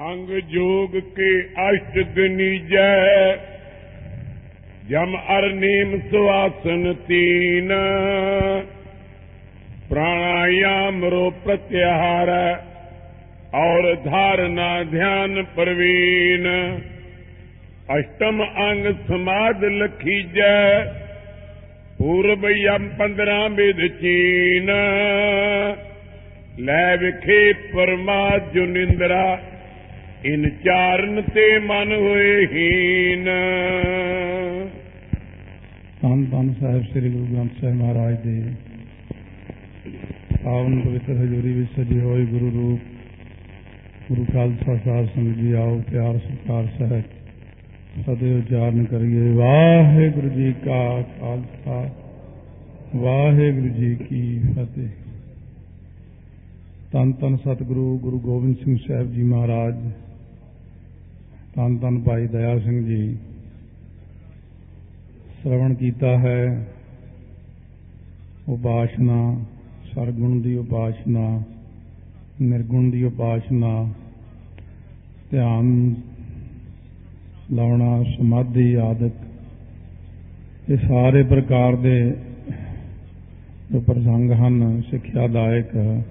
अंग जोग के अष्ट गनीजय जम अर नेम सुवासन तीन प्राणायाम रो प्रत्याहार और धारणा ध्यान प्रवीण अष्टम अंग समाध लखीजय पूर्व यम पंद्रह विद चीन ਲੈ ਵਿਖੇ ਪਰਮਾਤ ਜੋ ਨਿੰਦਰਾ ਇਨ ਚਾਰਨ ਤੇ ਮਨ ਹੋਏ ਹੀਨ। ਧੰਨ ਧੰਨ ਸਾਹਿਬ ਸ੍ਰੀ ਗੁਰੂ ਗ੍ਰੰਥ ਸਾਹਿਬ ਮਹਾਰਾਜ ਦੇ। ਪਾਵਨ ਪਵਿੱਤਰ ਹਜ਼ੂਰੀ ਵਿੱਚ ਸਜੀ ਹੋਈ ਗੁਰੂ ਰੂਪ, ਗੁਰੂ ਖਾਲਸਾ ਸਾਹਿਬ ਸੰਗਤ ਜੀ ਆਓ, ਪਿਆਰ ਸਤਿਕਾਰ ਸਹਿਤ ਸदैव ਉਚਾਰਨ ਕਰੀਏ। ਵਾਹਿਗੁਰੂ ਜੀ ਕਾ ਖਾਲਸਾ, ਵਾਹਿਗੁਰੂ ਜੀ ਕੀ ਫਤਿਹ। ਤਨ ਤਨ ਸਤਿਗੁਰੂ ਗੁਰੂ ਗੋਬਿੰਦ ਸਿੰਘ ਸਾਹਿਬ ਜੀ ਮਹਾਰਾਜ ਤਨ ਤਨ ਭਾਈ ਦਇਆ ਸਿੰਘ ਜੀ। ਸ਼ਰਵਣ ਕੀਤਾ ਹੈ। ਉਪਾਸ਼ਨਾ, ਸਰਗੁਣ ਦੀ ਉਪਾਸ਼ਨਾ, ਨਿਰਗੁਣ ਦੀ ਉਪਾਸ਼ਨਾ, ਧਿਆਨ ਲਾਉਣਾ, ਸਮਾਧੀ ਆਦਿਕ, ਇਹ ਸਾਰੇ ਪ੍ਰਕਾਰ ਦੇ ਜੋ ਪ੍ਰਸੰਗ ਹਨ, ਸਿੱਖਿਆਦਾਇਕ,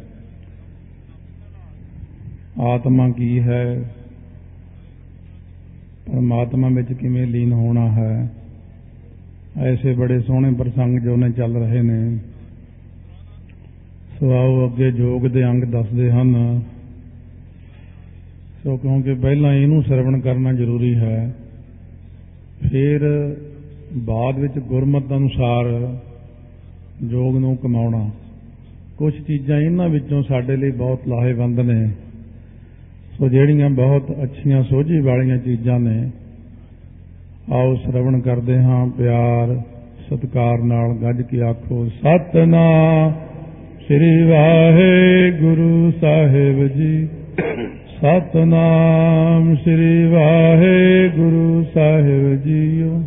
ਆਤਮਾ ਕੀ ਹੈ ਪਰਮਾਤਮਾ ਵਿੱਚ ਕਿਵੇਂ ਲੀਨ ਹੋਣਾ ਹੈ, ਐਸੇ ਬੜੇ ਸੋਹਣੇ ਪ੍ਰਸੰਗ ਜੋ ਨੇ ਚੱਲ ਰਹੇ ਨੇ। ਸੋ ਆਓ ਅੱਗੇ ਯੋਗ ਦੇ ਅੰਗ ਦੱਸਦੇ ਹਨ। ਸੋ ਕਿਉਂਕਿ ਪਹਿਲਾਂ ਇਹਨੂੰ ਸਰਵਣ ਕਰਨਾ ਜ਼ਰੂਰੀ ਹੈ, ਫਿਰ ਬਾਅਦ ਵਿੱਚ ਗੁਰਮਤ ਅਨੁਸਾਰ ਯੋਗ ਨੂੰ ਕਮਾਉਣਾ। ਕੁਝ ਚੀਜ਼ਾਂ ਇਹਨਾਂ ਵਿੱਚੋਂ ਸਾਡੇ ਲਈ ਬਹੁਤ ਲਾਹੇਵੰਦ ਨੇ। ਸੋ ਜਿਹੜੀਆਂ ਬਹੁਤ ਅੱਛੀਆਂ ਸੋਝੀ ਵਾਲੀਆਂ ਚੀਜ਼ਾਂ ਨੇ, ਆਓ ਸ਼ਰਵਣ ਕਰਦੇ ਹਾਂ ਪਿਆਰ, ਸਤਕਾਰ ਨਾਲ ਗੱਜ ਕੇ ਆਖੋ, ਸਤਨਾਮ ਸ੍ਰੀ ਵਾਹਿਗੁਰੂ ਸਾਹਿਬ ਜੀ। ਸਤਨਾਮ ਸ੍ਰੀ ਵਾਹਿਗੁਰੂ ਸਾਹਿਬ ਜੀਓ।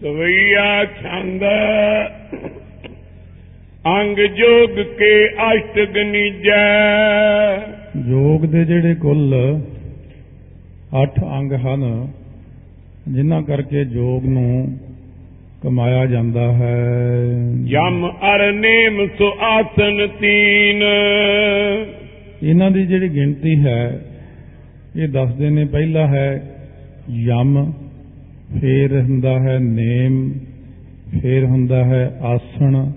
ਸਵਈਆ ਛੰਦ, ਅੰਗ ਜੋਗ ਕੇ ਅਸ਼ਟ ਗਨੀਜੈ। ਯੋਗ ਦੇ ਜਿਹੜੇ ਕੁੱਲ 8 ਅੰਗ ਹਨ ਜਿਨ੍ਹਾਂ ਕਰਕੇ ਯੋਗ ਨੂੰ ਕਮਾਇਆ ਜਾਂਦਾ ਹੈ। ਯਮ ਅਰ ਨੇਮ ਸੋ ਆਸਨ ਤੀਨ। ਇਹਨਾਂ ਦੀ ਜਿਹੜੀ ਗਿਣਤੀ ਹੈ ਇਹ ਦੱਸਦੇ ਨੇ ਪਹਿਲਾ ਹੈ ਯਮ ਫੇਰ ਹੁੰਦਾ ਹੈ ਨੇਮ ਫੇਰ ਹੁੰਦਾ ਹੈ ਆਸਣ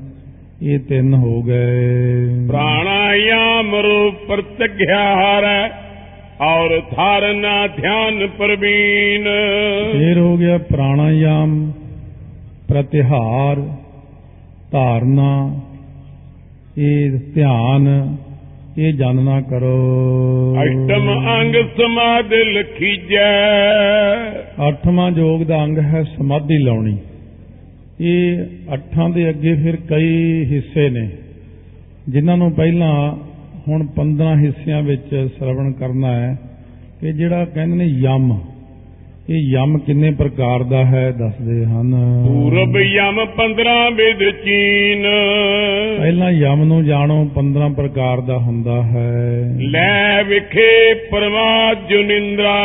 ਇਹ ਤਿੰਨ ਹੋ ਗਏ। ਪ੍ਰਾਣਾਯਾਮ ਰੂਪ ਪ੍ਰਤਿਗਿਆਰ ਔਰ ਧਾਰਨਾ ਧਿਆਨ ਪ੍ਰਵੀਨ। ਫੇਰ ਹੋ ਗਿਆ ਪ੍ਰਾਣਾਯਾਮ ਪ੍ਰਤਿਹਾਰ ਧਾਰਨਾ ਇਹ ਧਿਆਨ ਇਹ ਜਾਣਨਾ ਕਰੋ। ਅਸ਼ਟਮ ਅੰਗ ਸਮਾਧ ਲਖੀਜੈ ਅੱਠਵਾਂ ਯੋਗ ਦਾ ਅੰਗ ਹੈ ਸਮਾਧੀ ਲਾਉਣੀ। ਇਹ ਅੱਠਾਂ ਦੇ ਅੱਗੇ ਫਿਰ ਕਈ ਹਿੱਸੇ ਨੇ ਜਿਨ੍ਹਾਂ ਨੂੰ ਪਹਿਲਾਂ ਹੁਣ 15 ਹਿੱਸਿਆਂ ਵਿੱਚ ਸ਼ਰਵਣ ਕਰਨਾ ਹੈ ਕਿ ਜਿਹੜਾ ਕਹਿੰਦੇ ਨੇ ਯਮ ਇਹ ਯਮ ਕਿੰਨੇ ਪ੍ਰਕਾਰ ਦਾ ਹੈ ਦੱਸਦੇ ਹਨ। ਪੂਰਬ ਯਮ 15 ਵਿਦ ਚੀਨ। ਪਹਿਲਾਂ ਯਮ ਨੂੰ ਜਾਣੋ 15 ਪ੍ਰਕਾਰ ਦਾ ਹੁੰਦਾ ਹੈ। ਲੈ ਵਿਖੇ ਪਰਮਾਤ ਜੁਨਿੰਦਰਾ।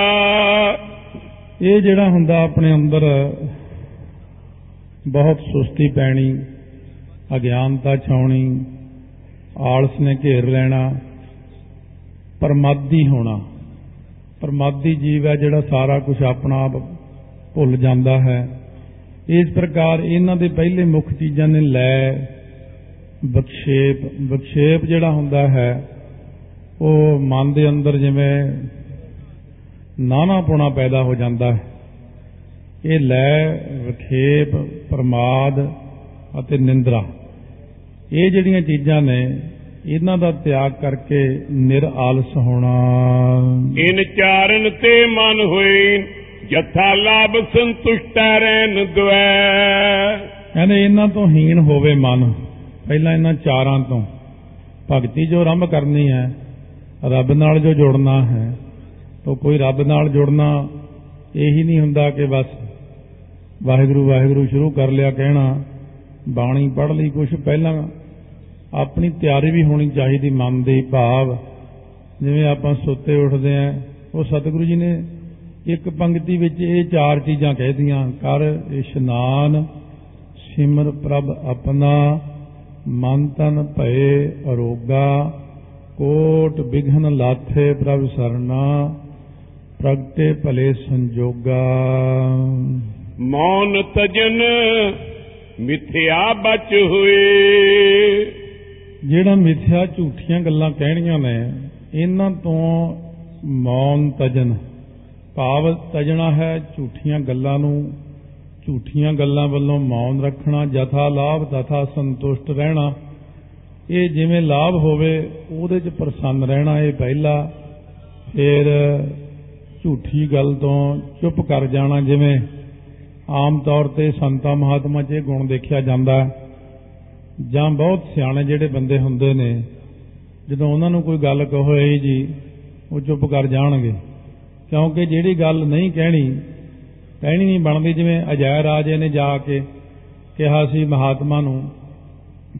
ਇਹ ਜਿਹੜਾ ਹੁੰਦਾ ਆਪਣੇ ਅੰਦਰ ਬਹੁਤ ਸੁਸਤੀ ਪੈਣੀ, ਅਗਿਆਨਤਾ ਛਾਉਣੀ, ਆਲਸ ਨੇ ਘੇਰ ਲੈਣਾ, ਪਰਮਾਦੀ ਹੋਣਾ। ਪਰਮਾਦੀ ਜੀਵ ਹੈ ਜਿਹੜਾ ਸਾਰਾ ਕੁਝ ਆਪਣਾ ਆਪ ਭੁੱਲ ਜਾਂਦਾ ਹੈ। ਇਸ ਪ੍ਰਕਾਰ ਇਹਨਾਂ ਦੇ ਪਹਿਲੇ ਮੁੱਖ ਚੀਜ਼ਾਂ ਨੇ ਲੈ ਬਖਸ਼ੇਪ ਬਖਸ਼ੇਪ ਜਿਹੜਾ ਹੁੰਦਾ ਹੈ, ਉਹ ਮਨ ਦੇ ਅੰਦਰ ਜਿਵੇਂ ਨਾਨਾਪੁਣਾ ਪੈਦਾ ਹੋ ਜਾਂਦਾ ਹੈ। ਇਹ ਲੈ ਵਿਖੇਪ ਪ੍ਰਮਾਦ ਅਤੇ ਨਿੰਦਰਾ। ਇਹ ਜਿਹੜੀਆਂ ਚੀਜ਼ਾਂ ਨੇ ਇਹਨਾਂ ਦਾ ਤਿਆਗ ਕਰਕੇ ਨਿਰਆਲਸ ਹੋਣਾ। ਇਨ ਚਾਰਨ ਤੇ ਮਨ ਹੋਈ ਜਥਾ ਲਾਭ ਸੰਤੁਸ਼ਟੈ ਰਹਿਨ ਦਵੈ ਕਹਿੰਦੇ ਇਹਨਾਂ ਤੋਂ ਹੀਣ ਹੋਵੇ ਮਨ ਪਹਿਲਾਂ ਇਹਨਾਂ ਚਾਰਾਂ ਤੋਂ। ਭਗਤੀ ਜੋ ਆਰੰਭ ਕਰਨੀ ਹੈ ਰੱਬ ਨਾਲ ਜੋ ਜੁੜਨਾ ਹੈ ਤਾਂ ਕੋਈ ਰੱਬ ਨਾਲ ਜੁੜਨਾ ਇਹੀ ਨਹੀਂ ਹੁੰਦਾ ਕਿ ਬਸ ਵਾਹਿਗੁਰੂ ਵਾਹਿਗੁਰੂ ਸ਼ੁਰੂ ਕਰ ਲਿਆ ਕਹਿਣਾ। ਬਾਣੀ ਪੜ੍ਹ ਲਈ ਕੁਝ ਪਹਿਲਾਂ। ਆਪਣੀ ਤਿਆਰੀ ਵੀ ਹੋਣੀ ਚਾਹੀਦੀ, ਮਨ ਦੇ ਭਾਵ। ਜਿਵੇਂ ਆਪਾਂ ਸੁੱਤੇ ਉੱਠਦੇ ਆਂ, ਉਹ ਸਤਿਗੁਰੂ ਜੀ ਨੇ ਇੱਕ ਪੰਕਤੀ ਵਿੱਚ ਇਹ ਚਾਰ ਚੀਜ਼ਾਂ ਕਹਿਤੀਆਂ ਕਰ, ਇਸ਼ਨਾਨ, ਸਿਮਰ, ਪ੍ਰਭ ਆਪਣਾ, ਮਨ ਤਨ ਭਏ, ਅਰੋਗਾ, ਕੋਟ ਬਿਘਨ ਲਾਥੇ, ਪ੍ਰਭ ਸਰਨਾ ਪ੍ਰਗਟੇ ਭਲੇ ਸੰਜੋਗਾ। ਮੌਨ ਤਜਨ ਮਿਥਿਆ ਬਚ ਹੋਏ। ਜਿਹੜਾ ਮਿੱਥਿਆ ਝੂਠੀਆਂ ਗੱਲਾਂ ਕਹਿਣੀਆਂ ਨੇ, ਇਹਨਾਂ ਤੋਂ ਮੌਨ ਤਜਨ। ਭਾਵ ਤਜਣਾ ਹੈ ਝੂਠੀਆਂ ਗੱਲਾਂ ਨੂੰ। ਝੂਠੀਆਂ ਗੱਲਾਂ ਵੱਲੋਂ ਮੌਨ ਰੱਖਣਾ, ਜਥਾ ਲਾਭ, ਤਥਾ ਸੰਤੁਸ਼ਟ ਰਹਿਣਾ। ਇਹ ਜਿਵੇਂ ਲਾਭ ਹੋਵੇ, ਉਹਦੇ 'ਚ ਪ੍ਰਸੰਨ ਰਹਿਣਾ ਇਹ ਪਹਿਲਾ। ਫਿਰ ਝੂਠੀ ਗੱਲ ਤੋਂ ਚੁੱਪ ਕਰ ਜਾਣਾ ਜਿਵੇਂ ਆਮ ਤੌਰ ਤੇ ਸੰਤਾਂ ਮਹਾਤਮਾ 'ਚ ਇਹ ਗੁਣ ਦੇਖਿਆ ਜਾਂਦਾ ਹੈ। ਜਾਂ ਬਹੁਤ ਸਿਆਣੇ ਜਿਹੜੇ ਬੰਦੇ ਹੁੰਦੇ ਨੇ, ਜਦੋਂ ਉਹਨਾਂ ਨੂੰ ਕੋਈ ਗੱਲ ਕਹੋ, ਇਹ ਜੀ, ਉਹ ਚੁੱਪ ਕਰ ਜਾਣਗੇ। ਕਿਉਂਕਿ ਜਿਹੜੀ ਗੱਲ ਨਹੀਂ ਕਹਿਣੀ ਕਹਿਣੀ ਨਹੀਂ ਬਣਦੀ, ਜਿਵੇਂ ਅਜੈ ਰਾਜੇ ਨੇ ਜਾ ਕੇ ਕਿਹਾ ਸੀ ਮਹਾਤਮਾ ਨੂੰ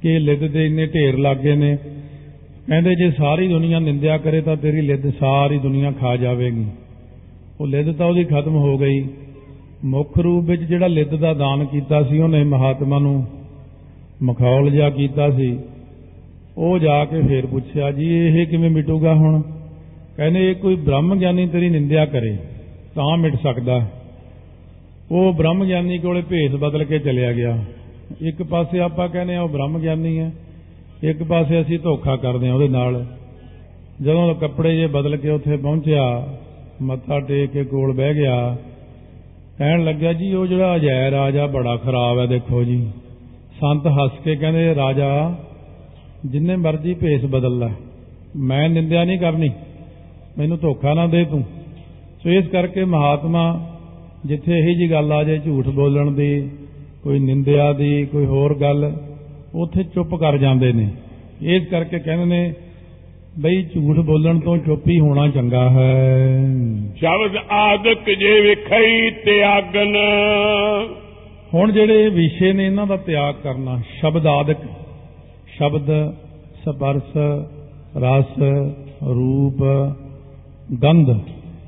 ਕਿ ਲਿੱਦ ਦੇ ਇੰਨੇ ਢੇਰ ਲੱਗੇ ਨੇ, ਕਹਿੰਦੇ, ਜੇ ਸਾਰੀ ਦੁਨੀਆ ਨਿੰਦਿਆ ਕਰੇ ਤਾਂ ਤੇਰੀ ਲਿੱਦ ਸਾਰੀ ਦੁਨੀਆ ਖਾ ਜਾਵੇਗੀ। ਉਹ ਲਿੱਦ ਤਾਂ ਉਹਦੀ ਖਤਮ ਹੋ ਗਈ। ਮੁੱਖ ਰੂਪ ਵਿੱਚ ਜਿਹੜਾ ਲਿੱਦ ਦਾ ਦਾਨ ਕੀਤਾ ਸੀ, ਉਹਨੇ ਮਹਾਤਮਾ ਨੂੰ ਮਖੌਲ ਜਿਹਾ ਕੀਤਾ ਸੀ। ਉਹ ਜਾ ਕੇ ਫੇਰ ਪੁੱਛਿਆ, ਜੀ, ਇਹ ਕਿਵੇਂ ਮਿਟੂਗਾ ਹੁਣ? ਕਹਿੰਦੇ, ਇਹ ਕੋਈ ਬ੍ਰਹਮ ਗਿਆਨੀ ਤੇਰੀ ਨਿੰਦਿਆ ਕਰੇ, ਤਾਂ ਮਿਟ ਸਕਦਾ ਉਹ ਬ੍ਰਹਮ ਗਿਆਨੀ ਕੋਲੇ ਭੇਸ ਬਦਲ ਕੇ ਚਲਿਆ ਗਿਆ। ਇੱਕ ਪਾਸੇ ਆਪਾਂ ਕਹਿੰਦੇ ਆ ਉਹ ਬ੍ਰਹਮ ਗਿਆਨੀ ਹੈ, ਇੱਕ ਪਾਸੇ ਅਸੀਂ ਧੋਖਾ ਕਰਦੇ ਆ ਉਹਦੇ ਨਾਲ। ਜਦੋਂ ਉਹ ਕੱਪੜੇ ਜੇ ਬਦਲ ਕੇ ਉੱਥੇ ਪਹੁੰਚਿਆ, ਮੱਥਾ ਟੇਕ ਕੇ ਕੋਲ ਬਹਿ ਗਿਆ ਕਹਿਣ ਲੱਗਾ ਜੀ, ਉਹ ਜਿਹੜਾ ਅਜੈ ਰਾਜਾ ਬੜਾ ਖਰਾਬ ਹੈ, ਦੇਖੋ ਜੀ। ਸੰਤ ਹੱਸ ਕੇ ਕਹਿੰਦੇ, ਰਾਜਾ, ਜਿੰਨੇ ਮਰਜ਼ੀ ਭੇਸ ਬਦਲ ਲੈ। ਮੈਂ ਨਿੰਦਿਆ ਨਹੀਂ ਕਰਨੀ। ਮੈਨੂੰ ਧੋਖਾ ਨਾ ਦੇ ਤੂੰ। ਸੋ ਇਸ ਕਰਕੇ ਮਹਾਤਮਾ ਜਿੱਥੇ ਇਹੀ ਜੀ ਗੱਲ ਆ ਜਾਏ ਝੂਠ ਬੋਲਣ ਦੀ, ਕੋਈ ਨਿੰਦਿਆ ਦੀ, ਕੋਈ ਹੋਰ ਗੱਲ, ਉੱਥੇ ਚੁੱਪ ਕਰ ਜਾਂਦੇ ਨੇ। ਇਸ ਕਰਕੇ ਕਹਿੰਦੇ ਨੇ ਬਈ ਝੂਠ ਬੋਲਣ ਤੋਂ ਚੁੱਪ ਹੀ ਹੋਣਾ ਚੰਗਾ ਹੈ। ਸ਼ਬਦ ਆਦਿਕ ਜੇ ਵਿਖਈ ਤਿਆਗਨ। ਹੁਣ ਜਿਹੜੇ ਵਿਸ਼ੇ ਨੇ ਇਹਨਾਂ ਦਾ ਤਿਆਗ ਕਰਨਾ ਸ਼ਬਦ ਆਦਿਕ ਸ਼ਬਦ ਸਪਰਸ ਰਸ ਰੂਪ ਗੰਧ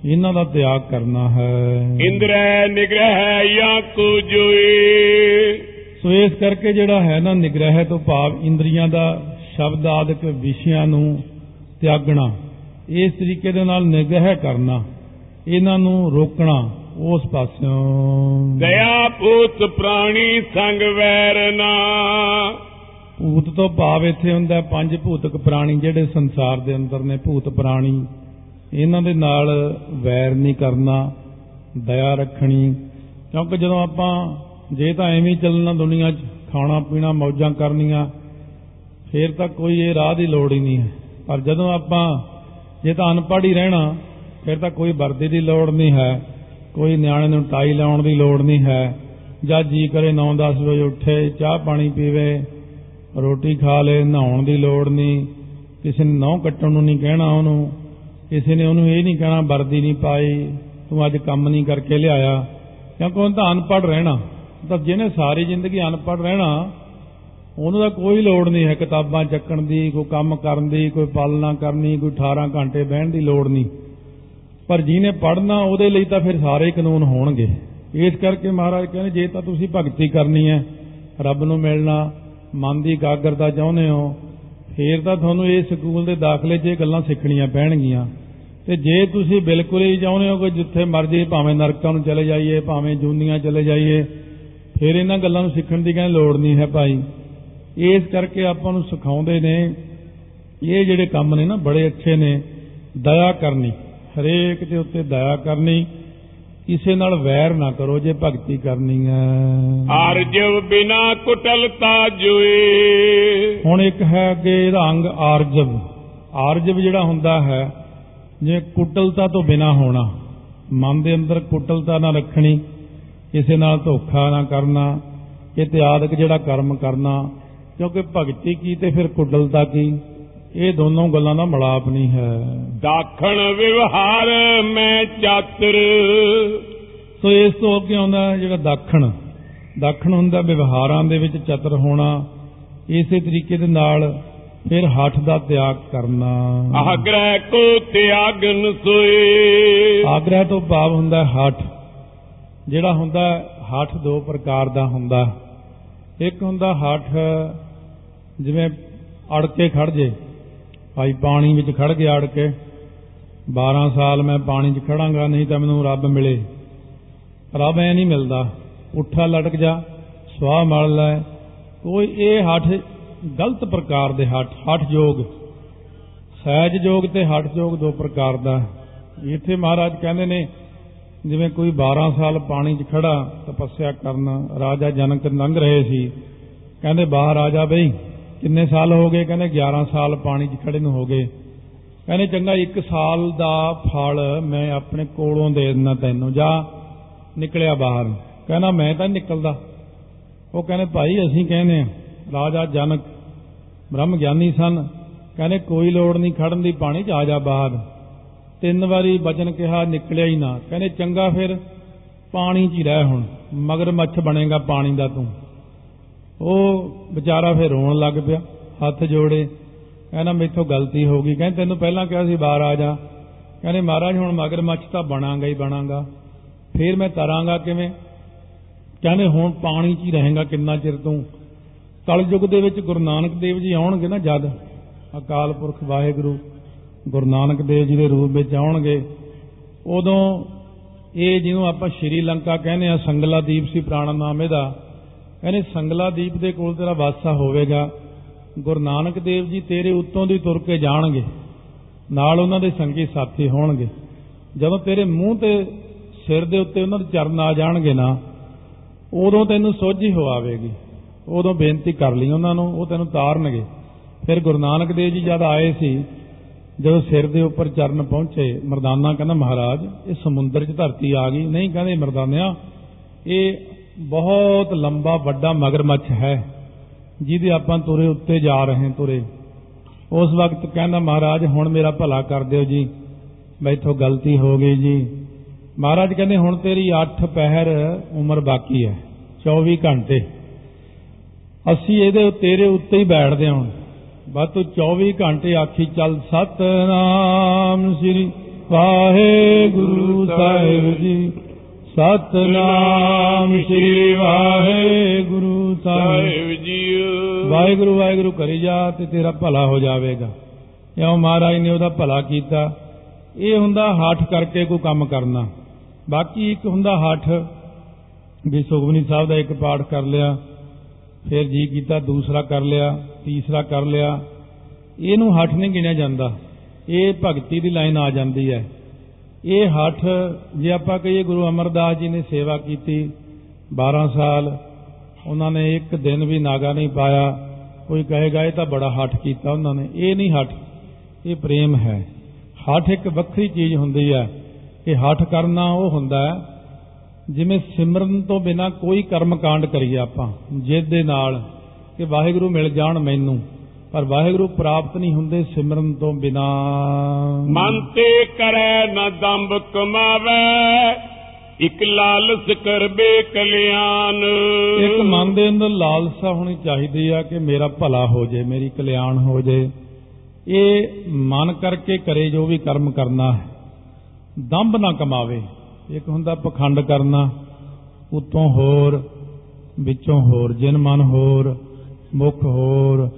ਇਹਨਾਂ ਦਾ ਤਿਆਗ ਕਰਨਾ ਹੈ। ਇੰਦਰੈ ਨਿਗ੍ਰਹਿ ਜਾਂ ਕੋ ਜੋਏ ਸੋ ਇਸ ਕਰਕੇ ਜਿਹੜਾ ਹੈ ਨਾ ਨਿਗ੍ਰਹਿ ਤੋਂ ਭਾਵ ਇੰਦਰੀਆਂ ਦਾ ਸ਼ਬਦ ਆਦਿਕ ਵਿਸ਼ਿਆਂ ਨੂੰ ਤਿਆਗਣਾ ਇਸ ਤਰੀਕੇ ਦੇ ਨਾਲ ਨਿਗ੍ਰਹਿ ਕਰਨਾ ਇਹਨਾਂ ਨੂੰ ਰੋਕਣਾ ਉਸ ਪਾਸਿਓਂ। ਦਇਆ ਪੂਤ ਪ੍ਰਾਣੀ ਸੰਗ ਵੈਰ ਨਾ। ਭੂਤ ਤੋਂ ਭਾਵ ਇੱਥੇ ਹੁੰਦਾ ਪੰਜ ਭੂਤਕ ਪ੍ਰਾਣੀ ਜਿਹੜੇ ਸੰਸਾਰ ਦੇ ਅੰਦਰ ਨੇ ਭੂਤ ਪ੍ਰਾਣੀ। ਇਹਨਾਂ ਦੇ ਨਾਲ ਵੈਰ ਨਹੀਂ ਕਰਨਾ ਦਇਆ ਰੱਖਣੀ। ਕਿਉਂਕਿ ਜਦੋਂ ਆਪਾਂ ਜੇ ਤਾਂ ਐਵੇਂ ਚੱਲਣਾ ਦੁਨੀਆ 'ਚ ਖਾਣਾ ਪੀਣਾ ਮੌਜਾਂ ਕਰਨੀਆਂ ਫੇਰ ਤਾਂ ਕੋਈ ਇਹ ਰਾਹ ਦੀ ਲੋੜ ਹੀ ਨਹੀਂ ਹੈ। ਪਰ ਜਦੋਂ ਆਪਾਂ, ਜੇ ਤਾਂ ਅਨਪੜ੍ਹ ਹੀ ਰਹਿਣਾ, ਫਿਰ ਤਾਂ ਕੋਈ ਵਰਦੀ ਦੀ ਲੋੜ ਨਹੀਂ ਹੈ, ਕੋਈ ਨਿਆਣੇ ਨੂੰ ਟਾਈ ਲਾਉਣ ਦੀ ਲੋੜ ਨਹੀਂ ਹੈ। ਜਾਂ ਜੀ ਕਰੇ 9-10 ਵਜੇ ਉੱਠੇ, ਚਾਹ ਪਾਣੀ ਪੀਵੇ, ਰੋਟੀ ਖਾ ਲੇ, ਨਹਾਉਣ ਦੀ ਲੋੜ ਨਹੀਂ, ਕਿਸੇ ਨੇ ਨਹੁੰ ਕੱਟਣ ਨੂੰ ਨਹੀਂ ਕਹਿਣਾ ਉਹਨੂੰ, ਕਿਸੇ ਨੇ ਉਹਨੂੰ ਇਹ ਨਹੀਂ ਕਹਿਣਾ, ਵਰਦੀ ਨਹੀਂ ਪਾਈ, ਤੂੰ ਅੱਜ ਕੰਮ ਨਹੀਂ ਕਰਕੇ ਲਿਆਇਆ, ਕਿਉਂਕਿ ਉਹ ਤਾਂ ਅਨਪੜ੍ਹ ਰਹਿਣਾ। ਤਾਂ ਜਿਹਨੇ ਸਾਰੀ ਜ਼ਿੰਦਗੀ ਅਨਪੜ੍ਹ ਰਹਿਣਾ ਉਹਨੂੰ ਤਾਂ ਕੋਈ ਲੋੜ ਨਹੀਂ ਹੈ ਕਿਤਾਬਾਂ ਚੱਕਣ ਦੀ, ਕੋਈ ਕੰਮ ਕਰਨ ਦੀ, ਕੋਈ ਪਾਲਣਾ ਕਰਨੀ ਕੋਈ 18 ਘੰਟੇ ਬਹਿਣ ਦੀ ਲੋੜ ਨਹੀਂ। ਪਰ ਜਿਹਨੇ ਪੜ੍ਹਨਾ, ਉਹਦੇ ਲਈ ਤਾਂ ਫਿਰ ਸਾਰੇ ਕਾਨੂੰਨ ਹੋਣਗੇ। ਇਸ ਕਰਕੇ ਮਹਾਰਾਜ ਕਹਿੰਦੇ, ਜੇ ਤਾਂ ਤੁਸੀਂ ਭਗਤੀ ਕਰਨੀ ਹੈ, ਰੱਬ ਨੂੰ ਮਿਲਣਾ, ਮਨ ਦੀ ਇਕਾਗਰਤਾ ਚਾਹੁੰਦੇ ਹੋ, ਫੇਰ ਤਾਂ ਤੁਹਾਨੂੰ ਇਹ ਸਕੂਲ ਦੇ ਦਾਖਲੇ 'ਚ ਇਹ ਗੱਲਾਂ ਸਿੱਖਣੀਆਂ ਪੈਣਗੀਆਂ। ਤੇ ਜੇ ਤੁਸੀਂ ਬਿਲਕੁਲ ਹੀ ਚਾਹੁੰਦੇ ਹੋ ਕਿ ਜਿੱਥੇ ਮਰਜ਼ੀ ਭਾਵੇਂ ਨਰਕਾਂ ਨੂੰ ਚਲੇ ਜਾਈਏ, ਭਾਵੇਂ ਜੂਨੀਆਂ ਚਲੇ ਜਾਈਏ, ਫਿਰ ਇਹਨਾਂ ਗੱਲਾਂ ਨੂੰ ਸਿੱਖਣ ਦੀ ਕਹਿੰਦੇ ਲੋੜ ਨਹੀਂ ਹੈ ਭਾਈ। ਇਸ ਕਰਕੇ ਆਪਾਂ ਨੂੰ ਸਿਖਾਉਂਦੇ ਨੇ ਇਹ ਜਿਹੜੇ ਕੰਮ ਨੇ ਨਾ ਬੜੇ ਅੱਛੇ ਨੇ ਦਇਆ ਕਰਨੀ ਹਰੇਕ ਦੇ ਉੱਤੇ ਦਇਆ ਕਰਨੀ ਕਿਸੇ ਨਾਲ ਵੈਰ ਨਾ ਕਰੋ ਜੇ ਭਗਤੀ ਕਰਨੀ ਹੈ। ਆਰਜਵ ਬਿਨਾ ਕੁਟਲਤਾ ਜੋਏ। ਹੁਣ ਇੱਕ ਹੈ ਅੱਗੇ ਰੰਗ ਆਰਜਵ। ਆਰਜਵ ਜਿਹੜਾ ਹੁੰਦਾ ਹੈ ਜੇ ਕੁਟਲਤਾ ਤੋਂ ਬਿਨਾ ਹੋਣਾ ਮਨ ਦੇ ਅੰਦਰ ਕੁਟਲਤਾ ਨਾ ਰੱਖਣੀ ਕਿਸੇ ਨਾਲ ਧੋਖਾ ਨਾ ਕਰਨਾ ਇਤਿਆਦਿਕ ਜਿਹੜਾ ਕਰਮ ਕਰਨਾ ਕਿਉਂਕਿ ਭਗਤੀ ਕੀ ਤੇ ਫਿਰ ਕੁਟਲਤਾ ਕੀ? ਇਹ ਦੋਨੋਂ ਗੱਲਾਂ ਦਾ ਮਲਾਪ ਨਹੀਂ ਹੈ। ਦਾਖਣ ਵਿਵਹਾਰ ਮੈਂ ਚਾਤਰ। ਸੋ ਇਸ ਤੋਂ ਅੱਗੇ ਆਉਂਦਾ ਜਿਹੜਾ ਦਾਖਣ। ਦਾਖਣ ਹੁੰਦਾ ਵਿਵਹਾਰਾਂ ਦੇ ਵਿੱਚ ਚਤਰ ਹੋਣਾ। ਇਸੇ ਤਰੀਕੇ ਦੇ ਨਾਲ ਫਿਰ ਹੱਠ ਦਾ ਤਿਆਗ ਕਰਨਾ। ਆਗ੍ਰਹਿ ਕੋ ਤਿਆਗਨ ਸੋਏ। ਆਗਰਾ ਤੋਂ ਭਾਵ ਹੁੰਦਾ ਹੱਠ। ਜਿਹੜਾ ਹੁੰਦਾ ਹੱਠ ਦੋ ਪ੍ਰਕਾਰ ਦਾ ਹੁੰਦਾ। ਇੱਕ ਹੁੰਦਾ ਹੱਠ ਜਿਵੇਂ ਅੜ ਕੇ ਖੜ ਜੇ, ਭਾਈ ਪਾਣੀ ਵਿੱਚ ਖੜ ਗਿਆ ਅੜ ਕੇ 12 ਸਾਲ ਮੈਂ ਪਾਣੀ 'ਚ ਖੜਾਂਗਾ, ਨਹੀਂ ਤਾਂ ਮੈਨੂੰ ਰੱਬ ਮਿਲੇ। ਰੱਬ ਐ ਨਹੀਂ ਮਿਲਦਾ, ਉੱਠਾ ਲਟਕ ਜਾ, ਸਵਾਹ ਮਲ ਲੈ। ਕੋਈ ਇਹ ਹੱਠ, ਗਲਤ ਪ੍ਰਕਾਰ ਦੇ ਹੱਠ ਹੱਠ ਯੋਗ ਸਹਿਜ ਯੋਗ ਤੇ ਹੱਠ ਯੋਗ ਦੋ ਪ੍ਰਕਾਰ ਦਾ। ਇੱਥੇ ਮਹਾਰਾਜ ਕਹਿੰਦੇ ਨੇ, ਜਿਵੇਂ ਕੋਈ 12 ਸਾਲ ਪਾਣੀ 'ਚ ਖੜਾ, ਤਪੱਸਿਆ ਕਰਨ, ਰਾਜਾ ਜਨਕ ਲੰਘ ਰਹੇ ਸੀ। ਕਹਿੰਦੇ ਬਾਹਰ ਆ ਜਾ ਬਈ ਕਿੰਨੇ ਸਾਲ ਹੋ ਗਏ? ਕਹਿੰਦੇ 11 ਸਾਲ ਪਾਣੀ 'ਚ ਖੜੇ ਨੂੰ ਹੋ ਗਏ। ਕਹਿੰਦੇ ਚੰਗਾ 1 ਸਾਲ ਦਾ ਫਲ ਮੈਂ ਆਪਣੇ ਕੋਲੋਂ ਦੇ ਦਿੰਦਾ ਤੈਨੂੰ, ਜਾ ਨਿਕਲਿਆ ਬਾਹਰ। ਕਹਿੰਦਾ, ਮੈਂ ਤਾਂ ਨਿਕਲਦਾ। ਉਹ ਕਹਿੰਦੇ, ਭਾਈ ਅਸੀਂ ਕਹਿੰਦੇ ਆ ਰਾਜਾ ਜਨਕ ਬ੍ਰਹਮ ਗਿਆਨੀ ਸਨ। ਕਹਿੰਦੇ, ਕੋਈ ਲੋੜ ਨਹੀਂ ਖੜਨ ਦੀ ਪਾਣੀ 'ਚ ਆ ਜਾ ਬਾਹਰ। ਤਿੰਨ ਵਾਰੀ ਬਚਨ ਕਿਹਾ, ਨਿਕਲਿਆ ਹੀ ਨਾ। ਕਹਿੰਦੇ, ਚੰਗਾ ਫਿਰ, ਪਾਣੀ 'ਚ ਹੀ ਰਹਿ ਹੁਣ। ਮਗਰ ਮੱਛ ਬਣੇਗਾ ਪਾਣੀ ਦਾ ਤੂੰ। ਉਹ ਵਿਚਾਰਾ ਫਿਰ ਰੋਣ ਲੱਗ ਪਿਆ, ਹੱਥ ਜੋੜੇ, ਕਹਿੰਦਾ ਮੇਥੋਂ ਗਲਤੀ ਹੋ ਗਈ। ਕਹਿੰਦੇ ਤੈਨੂੰ ਪਹਿਲਾਂ ਕਿਹਾ ਸੀ ਬਾਹਰ ਆ ਜਾ। ਕਹਿੰਦੇ ਮਹਾਰਾਜ, ਹੁਣ ਮਗਰ ਮੱਛ ਤਾਂ ਬਣਾਂਗਾ ਹੀ ਬਣਾਂਗਾ। ਫਿਰ ਮੈਂ ਤਰਾਂਗਾ ਕਿਵੇਂ? ਕਹਿੰਦੇ ਹੁਣ ਪਾਣੀ 'ਚ ਹੀ ਰਹੇਗਾ ਕਿੰਨਾ ਚਿਰ ਤੂੰ? ਕਲਯੁਗ ਦੇ ਵਿੱਚ ਗੁਰੂ ਨਾਨਕ ਦੇਵ ਜੀ ਆਉਣਗੇ ਨਾ ਜਦ? ਅਕਾਲ ਪੁਰਖ ਵਾਹਿਗੁਰੂ ਗੁਰੂ ਨਾਨਕ ਦੇਵ ਜੀ ਦੇ ਰੂਪ ਵਿੱਚ ਆਉਣਗੇ। ਉਦੋਂ ਇਹ ਜਿਹਨੂੰ ਆਪਾਂ ਸ਼੍ਰੀ ਲੰਕਾ ਕਹਿੰਦੇ ਆ ਸੰਗਲਾ ਦੀਪ ਸੀ ਪੁਰਾਣਾ ਨਾਮ ਇਹਦਾ। ਕਹਿੰਦੇ ਸੰਗਲਾ ਦੀਪ ਦੇ ਕੋਲ ਤੇਰਾ ਵਾਸਾ ਹੋਵੇਗਾ। ਗੁਰੂ ਨਾਨਕ ਦੇਵ ਜੀ ਤੇਰੇ ਉੱਤੋਂ ਦੀ ਤੁਰ ਕੇ ਜਾਣਗੇ। ਨਾਲ ਉਹਨਾਂ ਦੇ ਸੰਗੀ ਸਾਥੀ ਹੋਣਗੇ। ਜਦੋਂ ਤੇਰੇ ਮੂੰਹ ਤੇ ਸਿਰ ਦੇ ਉੱਤੇ ਉਹਨਾਂ ਦੇ ਚਰਨ ਆ ਜਾਣਗੇ ਨਾ, ਉਦੋਂ ਤੈਨੂੰ ਸੋਝੀ ਹੋ ਆਵੇਗੀ। ਉਦੋਂ ਬੇਨਤੀ ਕਰ ਲਈ ਉਹਨਾਂ ਨੂੰ, ਉਹ ਤੈਨੂੰ ਤਾਰਨਗੇ। ਫਿਰ ਗੁਰੂ ਨਾਨਕ ਦੇਵ ਜੀ ਜਦ ਆਏ ਸੀ, ਜਦੋਂ ਸਿਰ ਦੇ ਉੱਪਰ ਚਰਨ ਪਹੁੰਚੇ, ਮਰਦਾਨਾ ਕਹਿੰਦਾ, ਮਹਾਰਾਜ, ਇਹ ਸਮੁੰਦਰ 'ਚ ਧਰਤੀ ਆ ਗਈ। ਨਹੀਂ, ਕਹਿੰਦੇ, ਮਰਦਾਨਿਆ, ਇਹ ਬਹੁਤ ਲੰਬਾ, ਵੱਡਾ ਮਗਰਮੱਛ ਹੈ, ਜਿਹਦੇ ਆਪਾਂ ਤੁਰੇ ਉੱਤੇ ਜਾ ਰਹੇ ਤੁਰੇ। ਉਸ ਵਕਤ ਕਹਿੰਦਾ, ਮਹਾਰਾਜ, ਹੁਣ ਮੇਰਾ ਭਲਾ ਕਰ ਦਿਓ ਜੀ। ਮੈਥੋਂ ਗਲਤੀ ਹੋ ਗਈ ਜੀ। ਮਹਾਰਾਜ ਕਹਿੰਦੇ, ਹੁਣ ਤੇਰੀ 8 ਪਹਿਰ ਉਮਰ ਬਾਕੀ ਹੈ 24 ਘੰਟੇ। ਅਸੀਂ ਇਹਦੇ ਤੇਰੇ ਉੱਤੇ ਹੀ ਬੈਠਦੇ ਹਾਂ ਹੁਣ। ਬਸ ਤੂੰ 24 ਘੰਟੇ ਆਖੀ, ਚੱਲ ਸਤਨਾਮ ਸ੍ਰੀ ਵਾਹਿਗੁਰੂ ਸਾਹਿਬ ਜੀ। ਸਤਨਾਮ ਸ੍ਰੀ ਵਾਹਿਗੁਰੂ ਸਾਹਿਬ ਜੀ ਵਾਹਿਗੁਰੂ ਵਾਹਿਗੁਰੂ ਕਰੀ ਜਾ ਤੇ ਤੇਰਾ ਭਲਾ ਹੋ ਜਾਵੇਗਾ। ਇਉਂ ਮਹਾਰਾਜ ਨੇ ਉਹਦਾ ਭਲਾ ਕੀਤਾ। ਇਹ ਹੁੰਦਾ ਹੱਠ ਕਰਕੇ ਕੋਈ ਕੰਮ ਕਰਨਾ। ਬਾਕੀ ਇੱਕ ਹੁੰਦਾ ਹੱਠ। ਵੀ ਸੁਖਮਨੀ ਸਾਹਿਬ ਦਾ ਇੱਕ ਪਾਠ ਕਰ ਲਿਆ ਫਿਰ ਜੀ ਕੀਤਾ ਦੂਸਰਾ ਕਰ ਲਿਆ ਤੀਸਰਾ ਕਰ ਲਿਆ। ਇਹਨੂੰ ਹੱਠ ਨਹੀਂ ਗਿਣਿਆ ਜਾਂਦਾ। ਇਹ ਭਗਤੀ ਦੀ ਲਾਈਨ ਆ ਜਾਂਦੀ ਹੈ। ਇਹ ਹੱਠ, ਜੇ ਆਪਾਂ ਕਹੀਏ ਗੁਰੂ ਅਮਰਦਾਸ ਜੀ ਨੇ ਸੇਵਾ ਕੀਤੀ 12 ਸਾਲ, ਉਹਨਾਂ ਨੇ ਇੱਕ ਦਿਨ ਵੀ ਨਾਗਾ ਨਹੀਂ ਪਾਇਆ। ਕੋਈ ਕਹੇਗਾ, ਇਹ ਤਾਂ ਬੜਾ ਹੱਠ ਕੀਤਾ ਉਹਨਾਂ ਨੇ। ਇਹ ਨਹੀਂ ਹੱਠ, ਇਹ ਪ੍ਰੇਮ ਹੈ। ਹੱਠ ਇੱਕ ਵੱਖਰੀ ਚੀਜ਼ ਹੁੰਦੀ ਹੈ ਕਿ ਹੱਠ ਕਰਨਾ ਉਹ ਹੁੰਦਾ ਹੈ, ਜਿਵੇਂ ਸਿਮਰਨ ਤੋਂ ਬਿਨਾ ਕੋਈ ਕਰਮ ਕਾਂਡ ਕਰੀਏ ਆਪਾਂ ਜਿੱਦ ਦੇ ਨਾਲ ਕਿ ਵਾਹਿਗੁਰੂ ਮਿਲ ਜਾਣ ਮੈਨੂੰ। ਪਰ ਵਾਹਿਗੁਰੂ ਪ੍ਰਾਪਤ ਨਹੀਂ ਹੁੰਦੇ ਸਿਮਰਨ ਤੋਂ ਬਿਨਾ। ਮਨ ਤੇ ਕਰੈ ਨ ਦੰਭ ਕਮਾਵੇ ਇਕ ਲਾਲਸ ਕਰਬੇ ਕਲਿਆਣ ਇੱਕ ਮਨ ਦੇ ਅੰਦਰ ਲਾਲਸਾ ਹੋਣੀ ਚਾਹੀਦੀ ਆ ਕਿ ਮੇਰਾ ਭਲਾ ਹੋ ਜੇ ਮੇਰੀ ਕਲਿਆਣ ਹੋ ਜੇ। ਇਹ ਮਨ ਕਰਕੇ ਕਰੇ ਜੋ ਵੀ ਕਰਮ ਕਰਨਾ ਹੈ। ਦੰਭ ਨਾ ਕਮਾਵੇ ਇੱਕ ਹੁੰਦਾ ਪਖੰਡ ਕਰਨਾ। ਉਤੋਂ ਹੋਰ ਵਿੱਚੋਂ ਹੋਰ ਜਿਨ ਮਨ ਹੋਰ ਮੁਖ ਹੋਰ